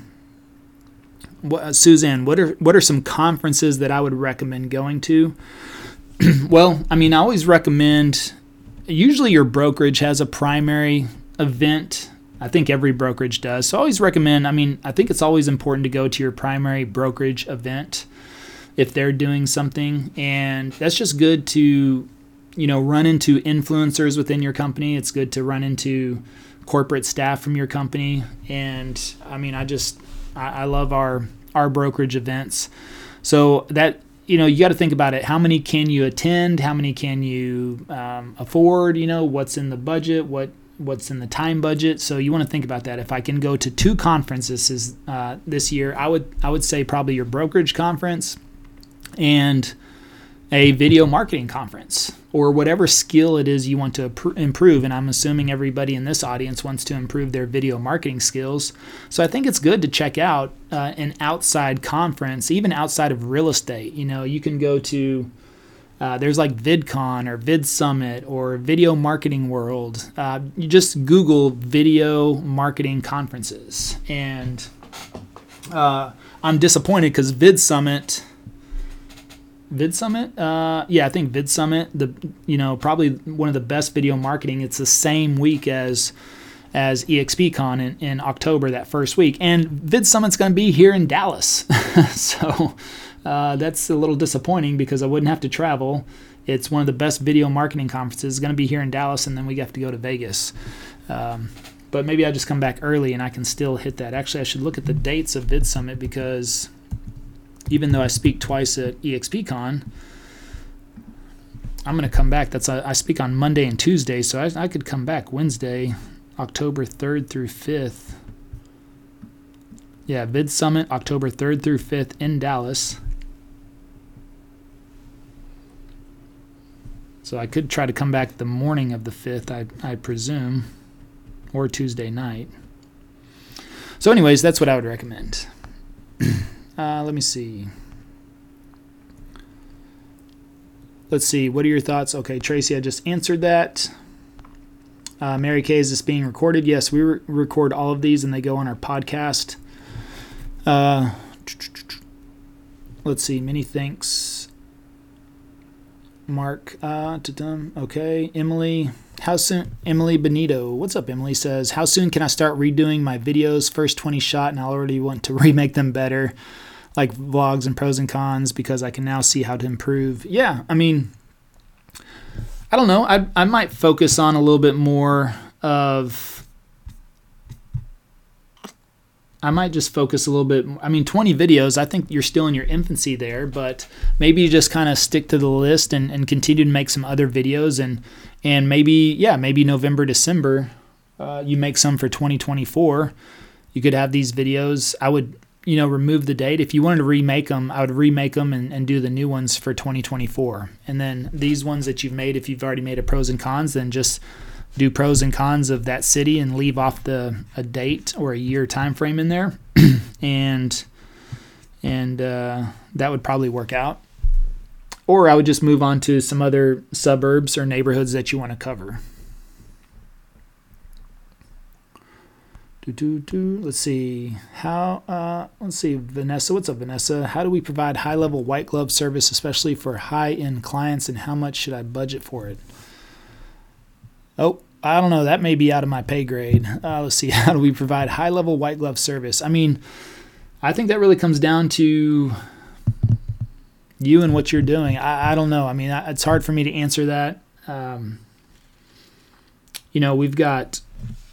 What, uh, Suzanne, what are what are some conferences that I would recommend going to? well, I mean, I always recommend. Usually, your brokerage has a primary event. I think every brokerage does. So, I always recommend. I mean, I think it's always important to go to your primary brokerage event if they're doing something, and that's just good to, you know, run into influencers within your company. It's good to run into corporate staff from your company, and I mean, I just I, I love our our brokerage events. So that you know you got to think about it. How many can you attend? How many can you um, afford? You know what's in the budget? What what's in the time budget? So you want to think about that. If I can go to two conferences uh, this year, I would I would say probably your brokerage conference and a video marketing conference or whatever skill it is you want to improve. And I'm assuming everybody in this audience wants to improve their video marketing skills. So I think it's good to check out uh, an outside conference, even outside of real estate. You know, you can go to uh, there's like VidCon or Vid Summit or Video Marketing World. Uh, you just Google video marketing conferences, and uh, I'm disappointed because Vid Summit Vid Summit. Uh, yeah, I think Vid Summit. The you know probably one of the best video marketing. It's the same week as as EXPCon in, in October that first week, and Vid Summit's going to be here in Dallas. so uh, that's a little disappointing because I wouldn't have to travel. It's one of the best video marketing conferences. It's going to be here in Dallas, and then we have to go to Vegas. Um, but maybe I just come back early and I can still hit that. Actually, I should look at the dates of Vid Summit because even though I speak twice at EXPCon, I'm going to come back. That's a, I speak on Monday and Tuesday, so I, I could come back Wednesday, October 3rd through 5th. Yeah, Vid Summit, October 3rd through 5th in Dallas. So I could try to come back the morning of the 5th, I, I presume, or Tuesday night. So, anyways, that's what I would recommend. Uh, let me see. Let's see. What are your thoughts? Okay, Tracy, I just answered that. Uh, Mary Kay, is this being recorded? Yes, we re- record all of these and they go on our podcast. Uh, let's see. Many thanks. Mark. Uh, okay. Emily. How soon? Emily Benito. What's up, Emily? Says, How soon can I start redoing my videos? First 20 shot, and I already want to remake them better like vlogs and pros and cons because I can now see how to improve. Yeah, I mean, I don't know. I I might focus on a little bit more of. I might just focus a little bit. I mean, 20 videos, I think you're still in your infancy there, but maybe you just kind of stick to the list and, and continue to make some other videos. And, and maybe, yeah, maybe November, December, uh, you make some for 2024. You could have these videos. I would you know, remove the date. If you wanted to remake them, I would remake them and, and do the new ones for 2024. And then these ones that you've made, if you've already made a pros and cons, then just do pros and cons of that city and leave off the a date or a year time frame in there, and and uh, that would probably work out. Or I would just move on to some other suburbs or neighborhoods that you want to cover. Do, do, do. Let's see. How, uh, let's see. Vanessa, what's up, Vanessa? How do we provide high level white glove service, especially for high end clients, and how much should I budget for it? Oh, I don't know. That may be out of my pay grade. Uh, let's see. How do we provide high level white glove service? I mean, I think that really comes down to you and what you're doing. I, I don't know. I mean, it's hard for me to answer that. Um, you know, we've got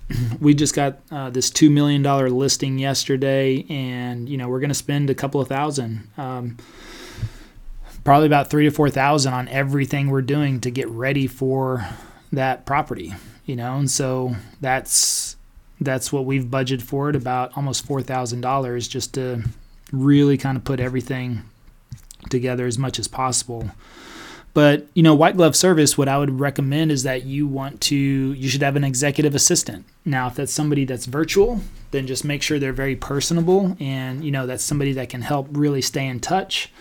we just got uh, this two million dollar listing yesterday, and you know we're going to spend a couple of thousand, um, probably about three to four thousand on everything we're doing to get ready for that property. You know, and so that's that's what we've budgeted for it about almost four thousand dollars just to really kind of put everything together as much as possible. But you know, white glove service, what I would recommend is that you want to you should have an executive assistant. Now, if that's somebody that's virtual, then just make sure they're very personable and you know that's somebody that can help really stay in touch.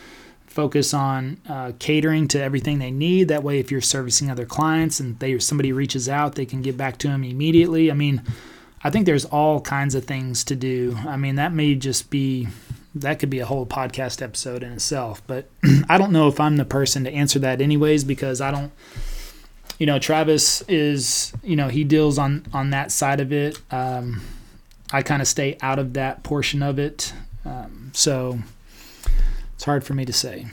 Focus on uh, catering to everything they need. That way, if you're servicing other clients and they somebody reaches out, they can get back to them immediately. I mean, I think there's all kinds of things to do. I mean, that may just be that could be a whole podcast episode in itself. But I don't know if I'm the person to answer that anyways because I don't you know Travis is you know he deals on on that side of it. Um, I kind of stay out of that portion of it. Um, so it's hard for me to say.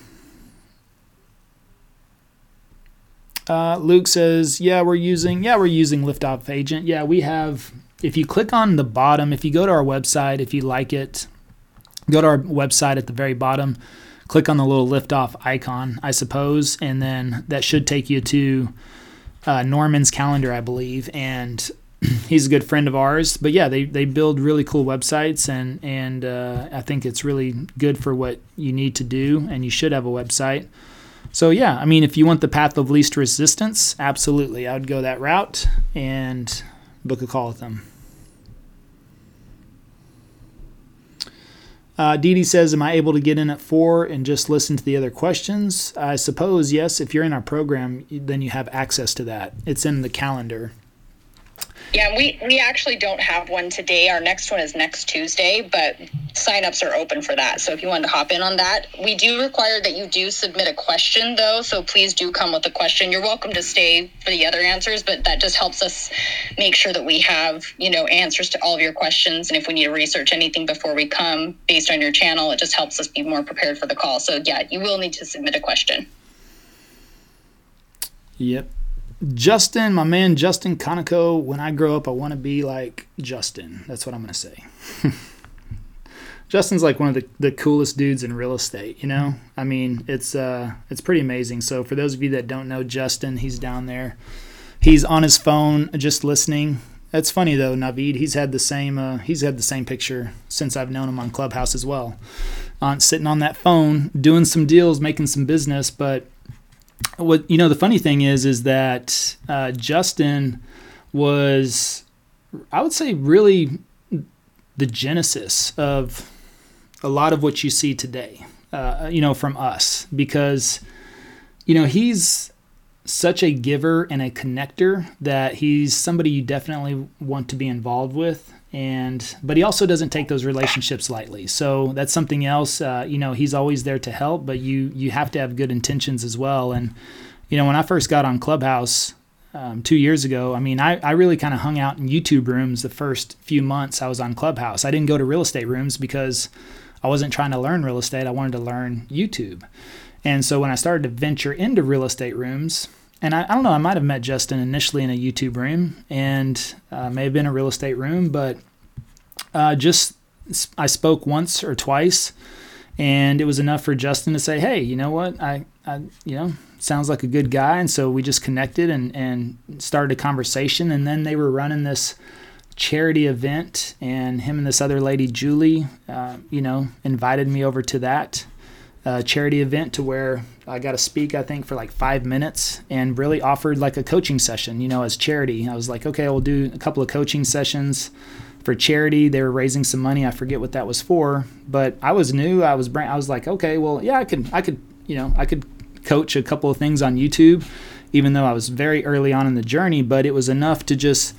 Uh, Luke says, "Yeah, we're using yeah we're using Liftoff Agent. Yeah, we have. If you click on the bottom, if you go to our website, if you like it, go to our website at the very bottom, click on the little liftoff icon, I suppose, and then that should take you to uh, Norman's calendar, I believe, and he's a good friend of ours. But yeah, they, they build really cool websites, and and uh, I think it's really good for what you need to do, and you should have a website. So yeah, I mean, if you want the path of least resistance, absolutely, I would go that route and book a call with them. Uh, Dee Dee says, Am I able to get in at four and just listen to the other questions? I suppose, yes. If you're in our program, then you have access to that. It's in the calendar. Yeah, we, we actually don't have one today. Our next one is next Tuesday, but signups are open for that. So if you want to hop in on that, we do require that you do submit a question though. So please do come with a question. You're welcome to stay for the other answers, but that just helps us make sure that we have, you know, answers to all of your questions. And if we need to research anything before we come based on your channel, it just helps us be more prepared for the call. So yeah, you will need to submit a question. Yep. Justin, my man Justin Conoco, when I grow up, I want to be like Justin. That's what I'm going to say. Justin's like one of the, the coolest dudes in real estate, you know? I mean, it's uh it's pretty amazing. So for those of you that don't know Justin, he's down there. He's on his phone just listening. That's funny though, Navid. He's had the same uh, he's had the same picture since I've known him on Clubhouse as well. On sitting on that phone, doing some deals, making some business, but what you know the funny thing is is that uh, Justin was I would say really the genesis of a lot of what you see today uh, you know from us. Because you know he's such a giver and a connector that he's somebody you definitely want to be involved with and but he also doesn't take those relationships lightly. So that's something else uh, you know he's always there to help but you you have to have good intentions as well. And you know when i first got on clubhouse um, two years ago i mean i, I really kind of hung out in youtube rooms the first few months i was on clubhouse. I didn't go to real estate rooms because i wasn't trying to learn real estate. I wanted to learn youtube. And so when i started to venture into real estate rooms and I, I, don't know, I might have met Justin initially in a YouTube room and uh, may have been a real estate room, but uh, just I spoke once or twice, and it was enough for Justin to say, "Hey, you know what? I, I you know, sounds like a good guy," and so we just connected and and started a conversation, and then they were running this charity event, and him and this other lady, Julie, uh, you know, invited me over to that uh, charity event to where I got to speak, I think, for like five minutes and really offered like a coaching session, you know, as charity. I was like, okay, we'll do a couple of coaching sessions for charity. They were raising some money. I forget what that was for, but I was new. I was brand, I was like, okay, well, yeah, I could, I could, you know, I could coach a couple of things on YouTube, even though I was very early on in the journey, but it was enough to just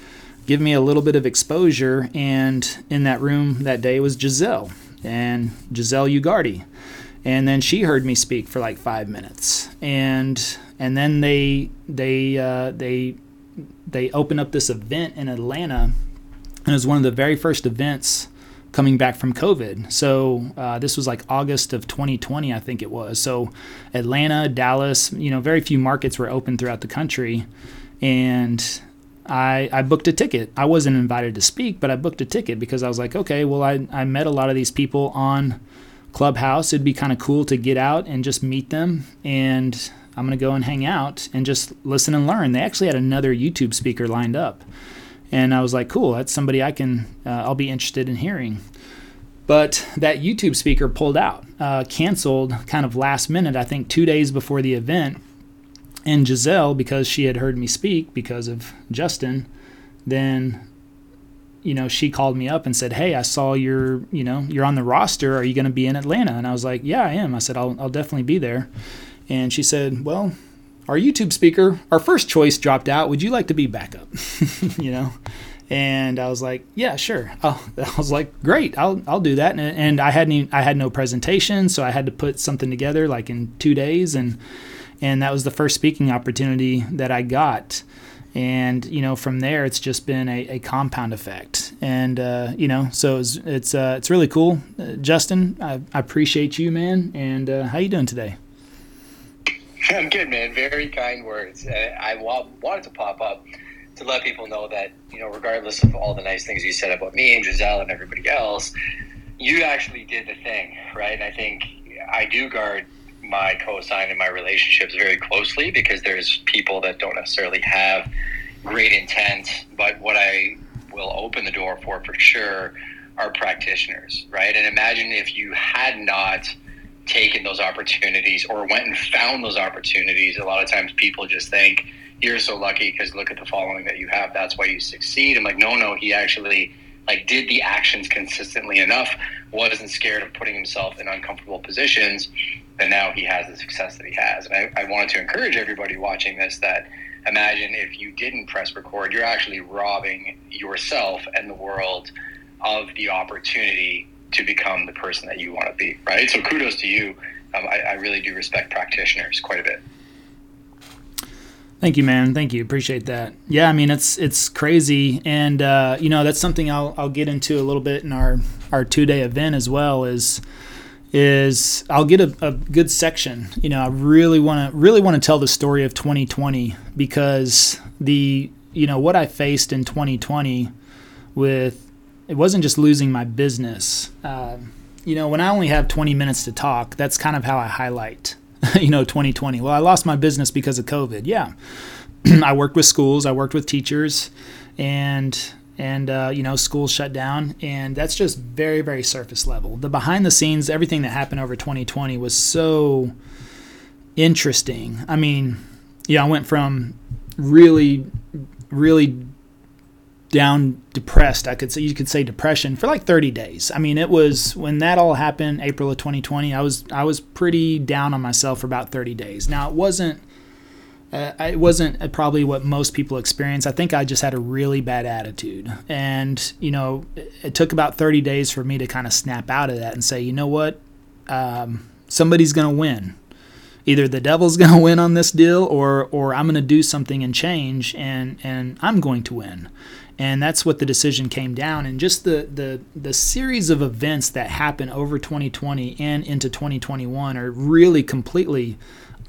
give me a little bit of exposure. And in that room that day was Giselle and Giselle Ugarte and then she heard me speak for like five minutes and and then they they uh, they they opened up this event in Atlanta and it was one of the very first events coming back from COVID. So uh, this was like August of 2020, I think it was. So Atlanta, Dallas, you know, very few markets were open throughout the country, and I, I booked a ticket. I wasn't invited to speak, but I booked a ticket because I was like, okay, well, I, I met a lot of these people on Clubhouse. It'd be kind of cool to get out and just meet them. And I'm going to go and hang out and just listen and learn. They actually had another YouTube speaker lined up. And I was like, cool, that's somebody I can, uh, I'll be interested in hearing. But that YouTube speaker pulled out, uh, canceled kind of last minute, I think two days before the event and Giselle, because she had heard me speak because of Justin, then you know she called me up and said, "Hey, I saw you're you know you're on the roster. Are you going to be in Atlanta?" And I was like, "Yeah, I am." I said, "I'll I'll definitely be there." And she said, "Well." Our YouTube speaker, our first choice dropped out. Would you like to be backup? you know, and I was like, yeah, sure. Oh, I was like, great, I'll I'll do that. And, and I hadn't I had no presentation, so I had to put something together like in two days, and and that was the first speaking opportunity that I got. And you know, from there, it's just been a, a compound effect. And uh, you know, so it's it's, uh, it's really cool. Uh, Justin, I, I, appreciate you, man. And uh, how you doing today? I'm good, man. Very kind words. Uh, I wanted to pop up to let people know that you know, regardless of all the nice things you said about me and Giselle and everybody else, you actually did the thing, right? And I think I do guard my co-sign and my relationships very closely because there's people that don't necessarily have great intent, but what I will open the door for for sure are practitioners, right? And imagine if you had not taken those opportunities or went and found those opportunities. A lot of times people just think you're so lucky because look at the following that you have. That's why you succeed. I'm like, no, no, he actually like did the actions consistently enough, wasn't scared of putting himself in uncomfortable positions, and now he has the success that he has. And I, I wanted to encourage everybody watching this that imagine if you didn't press record, you're actually robbing yourself and the world of the opportunity to become the person that you want to be, right? So kudos to you. Um, I, I really do respect practitioners quite a bit. Thank you, man. Thank you. Appreciate that. Yeah, I mean it's it's crazy, and uh, you know that's something I'll I'll get into a little bit in our our two day event as well. Is is I'll get a, a good section. You know, I really want to really want to tell the story of 2020 because the you know what I faced in 2020 with it wasn't just losing my business. Uh, you know, when I only have 20 minutes to talk, that's kind of how I highlight you know 2020 well i lost my business because of covid. Yeah. I worked with schools. I worked with teachers. And and uh, you know schools shut down. And that's just very very surface level. The behind the scenes everything that happened over 2020 was so interesting. I mean yeah i went from really really down depressed i could say you could say depression for like 30 days. I mean it was when that all happened april of 2020 i was i was pretty down on myself for about 30 days. Now it wasn't uh, it wasn't probably what most people experience. I think i just had a really bad attitude. And you know it took about 30 days for me to kind of snap out of that and say you know what? Um, somebody's going to win either the devil's going to win on this deal or or I'm going to do something and change and and I'm going to win. And that's what the decision came down. And just the the the series of events that happen over 2020 and into 2021 are really completely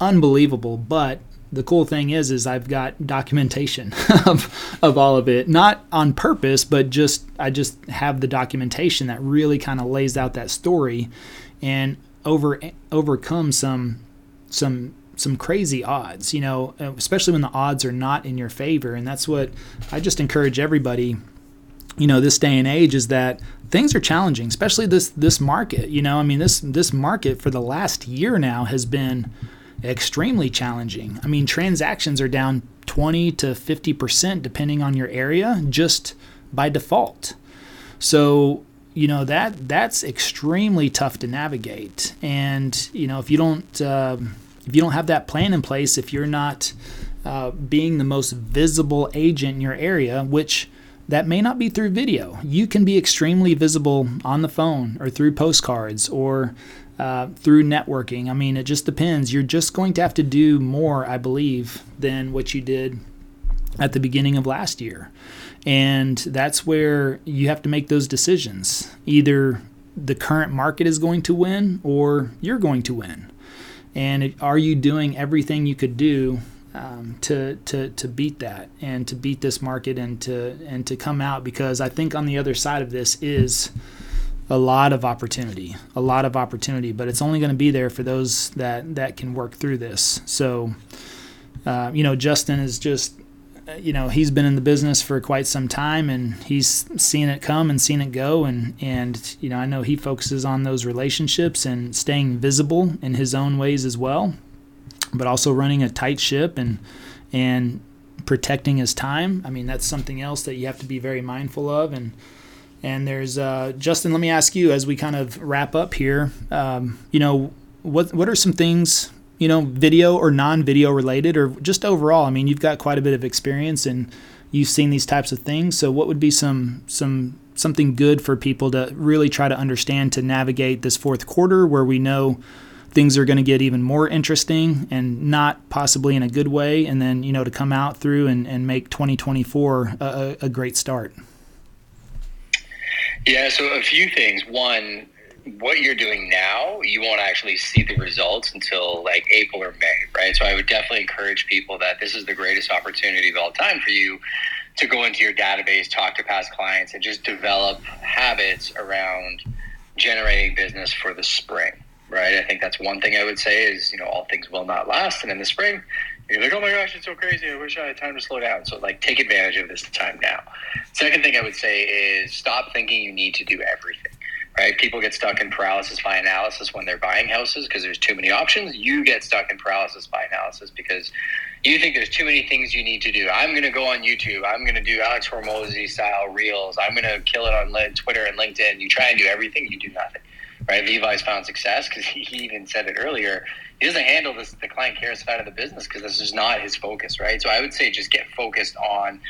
unbelievable. But the cool thing is is I've got documentation of of all of it. Not on purpose but just I just have the documentation that really kind of lays out that story and over overcome some some some crazy odds, you know, uh, especially when the odds are not in your favor. And that's what I just encourage everybody, you know, this day and age is that things are challenging, especially this this market. You know, I mean this this market for the last year now has been extremely challenging. I mean, transactions are down 20 to 50% depending on your area just by default. So, you know that that's extremely tough to navigate and you know if you don't uh, if you don't have that plan in place, if you're not uh, being the most visible agent in your area, which that may not be through video, you can be extremely visible on the phone or through postcards or uh, through networking. I mean, it just depends. You're just going to have to do more, I believe, than what you did at the beginning of last year. And that's where you have to make those decisions. Either the current market is going to win or you're going to win. And are you doing everything you could do um, to to to beat that and to beat this market and to and to come out because I think on the other side of this is a lot of opportunity, a lot of opportunity, but it's only going to be there for those that that can work through this. So, uh, you know, Justin is just, you know, he's been in the business for quite some time, and he's seen it come and seen it go, and and you know, I know he focuses on those relationships and staying visible in his own ways as well, but also running a tight ship and and protecting his time. I mean, that's something else that you have to be very mindful of and and there's uh, Justin. Let me ask you as we kind of wrap up here. Um, you know, what what are some things you know, video or non-video related, or just overall? I mean, you've got quite a bit of experience and you've seen these types of things. So, what would be some some something good for people to really try to understand to navigate this fourth quarter, where we know things are going to get even more interesting and not possibly in a good way, and then you know to come out through and, and make 2024 a, a great start. Yeah, so a few things. One, what you're doing now, you won't actually see the results until like April or May, right? So I would definitely encourage people that this is the greatest opportunity of all time for you to go into your database, talk to past clients, and just develop habits around generating business for the spring, right? I think that's one thing I would say is, you know, all things will not last. And in the spring, you're like, oh my gosh, it's so crazy. I wish I had time to slow down. So, like, take advantage of this time now. Second thing I would say is stop thinking you need to do everything. Right? People get stuck in paralysis by analysis when they're buying houses because there's too many options. You get stuck in paralysis by analysis because you think there's too many things you need to do. I'm going to go on YouTube. I'm going to do Alex Hormozi style reels. I'm going to kill it on Twitter and LinkedIn. You try and do everything, you do nothing. Right? Levi's found success because he even said it earlier he doesn't handle this the client care side of the business because this is not his focus, right? So I would say just get focused on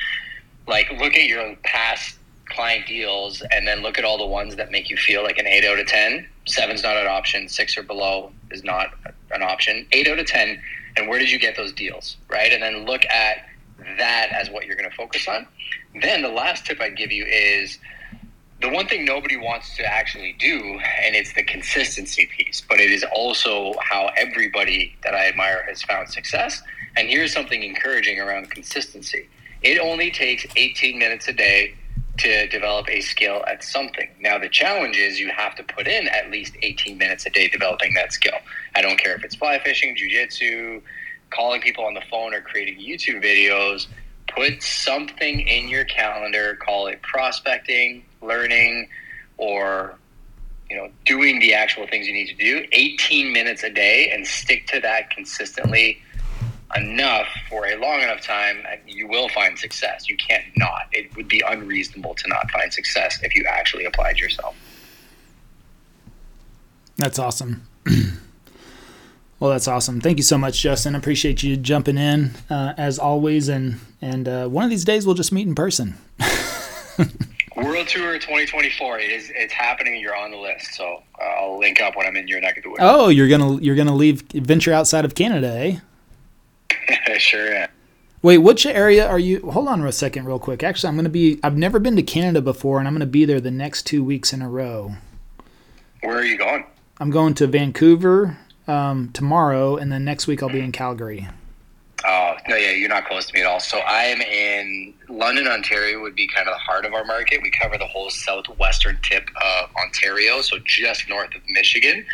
like look at your past client deals and then look at all the ones that make you feel like an eight out of ten. Seven's not an option. Six or below is not an option. Eight out of ten. And where did you get those deals, right? And then look at that as what you're going to focus on. Then the last tip I'd give you is the one thing nobody wants to actually do, and it's the consistency piece, but it is also how everybody that I admire has found success. And here's something encouraging around consistency it only takes 18 minutes a day to develop a skill at something. Now, the challenge is you have to put in at least 18 minutes a day developing that skill. I don't care if it's fly fishing, jujitsu, calling people on the phone, or creating YouTube videos. Put something in your calendar, call it prospecting, learning or you know doing the actual things you need to do 18 minutes a day and stick to that consistently enough for a long enough time you will find success you can't not it would be unreasonable to not find success if you actually applied yourself that's awesome well that's awesome thank you so much justin appreciate you jumping in uh, as always and and uh, one of these days we'll just meet in person World Tour 2024. It is. It's happening. You're on the list. So uh, I'll link up when I'm in your neck of the woods. Oh, you're gonna you're gonna leave venture outside of Canada, eh? sure. Yeah. Wait, which area are you? Hold on a second, real quick. Actually, I'm gonna be. I've never been to Canada before, and I'm gonna be there the next two weeks in a row. Where are you going? I'm going to Vancouver um, tomorrow, and then next week I'll be in Calgary. Oh no, yeah, you're not close to me at all. So I'm in London, Ontario. Would be kind of the heart of our market. We cover the whole southwestern tip of Ontario, so just north of Michigan.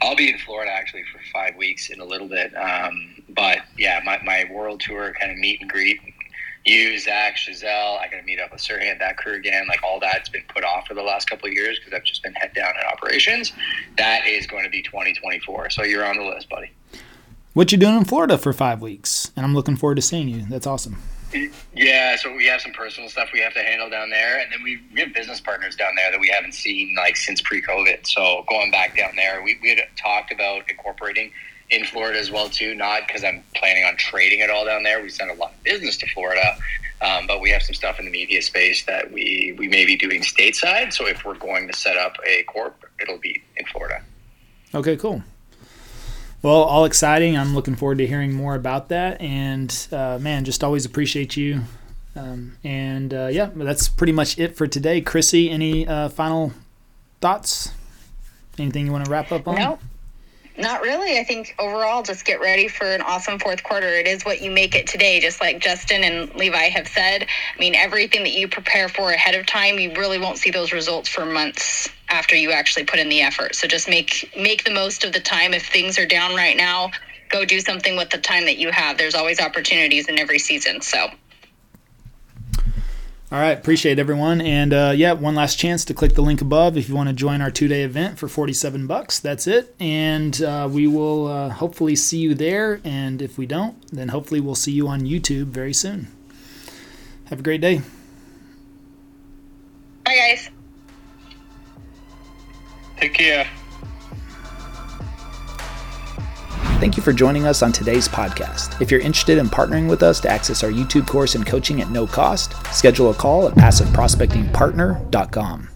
I'll be in Florida actually for five weeks in a little bit. Um, but yeah, my, my world tour kind of meet and greet. You, Zach, Giselle, I got to meet up with Serhant, that crew again. Like all that's been put off for the last couple of years because I've just been head down in operations. That is going to be 2024. So you're on the list, buddy what you doing in Florida for five weeks, and I'm looking forward to seeing you. That's awesome. Yeah, so we have some personal stuff we have to handle down there, and then we, we have business partners down there that we haven't seen like since pre-COVID. So going back down there, we, we had talked about incorporating in Florida as well too. Not because I'm planning on trading it all down there. We send a lot of business to Florida, um, but we have some stuff in the media space that we we may be doing stateside. So if we're going to set up a corp, it'll be in Florida. Okay, cool. Well, all exciting. I'm looking forward to hearing more about that. And uh, man, just always appreciate you. Um, and uh, yeah, that's pretty much it for today. Krissy, any uh, final thoughts? Anything you want to wrap up on? No. Not really. I think overall, just get ready for an awesome fourth quarter. It is what you make it today, just like Justin and Levi have said. I mean, everything that you prepare for ahead of time, you really won't see those results for months after you actually put in the effort. So just make make the most of the time. If things are down right now, go do something with the time that you have. There's always opportunities in every season. So. All right, appreciate everyone, and uh, yeah, one last chance to click the link above if you want to join our two-day event for forty-seven bucks. That's it, and uh, we will uh, hopefully see you there. And if we don't, then hopefully we'll see you on YouTube very soon. Have a great day. Bye, guys. Take care. Thank you for joining us on today's podcast. If you're interested in partnering with us to access our YouTube course and coaching at no cost, schedule a call at passiveprospectingpartner.com.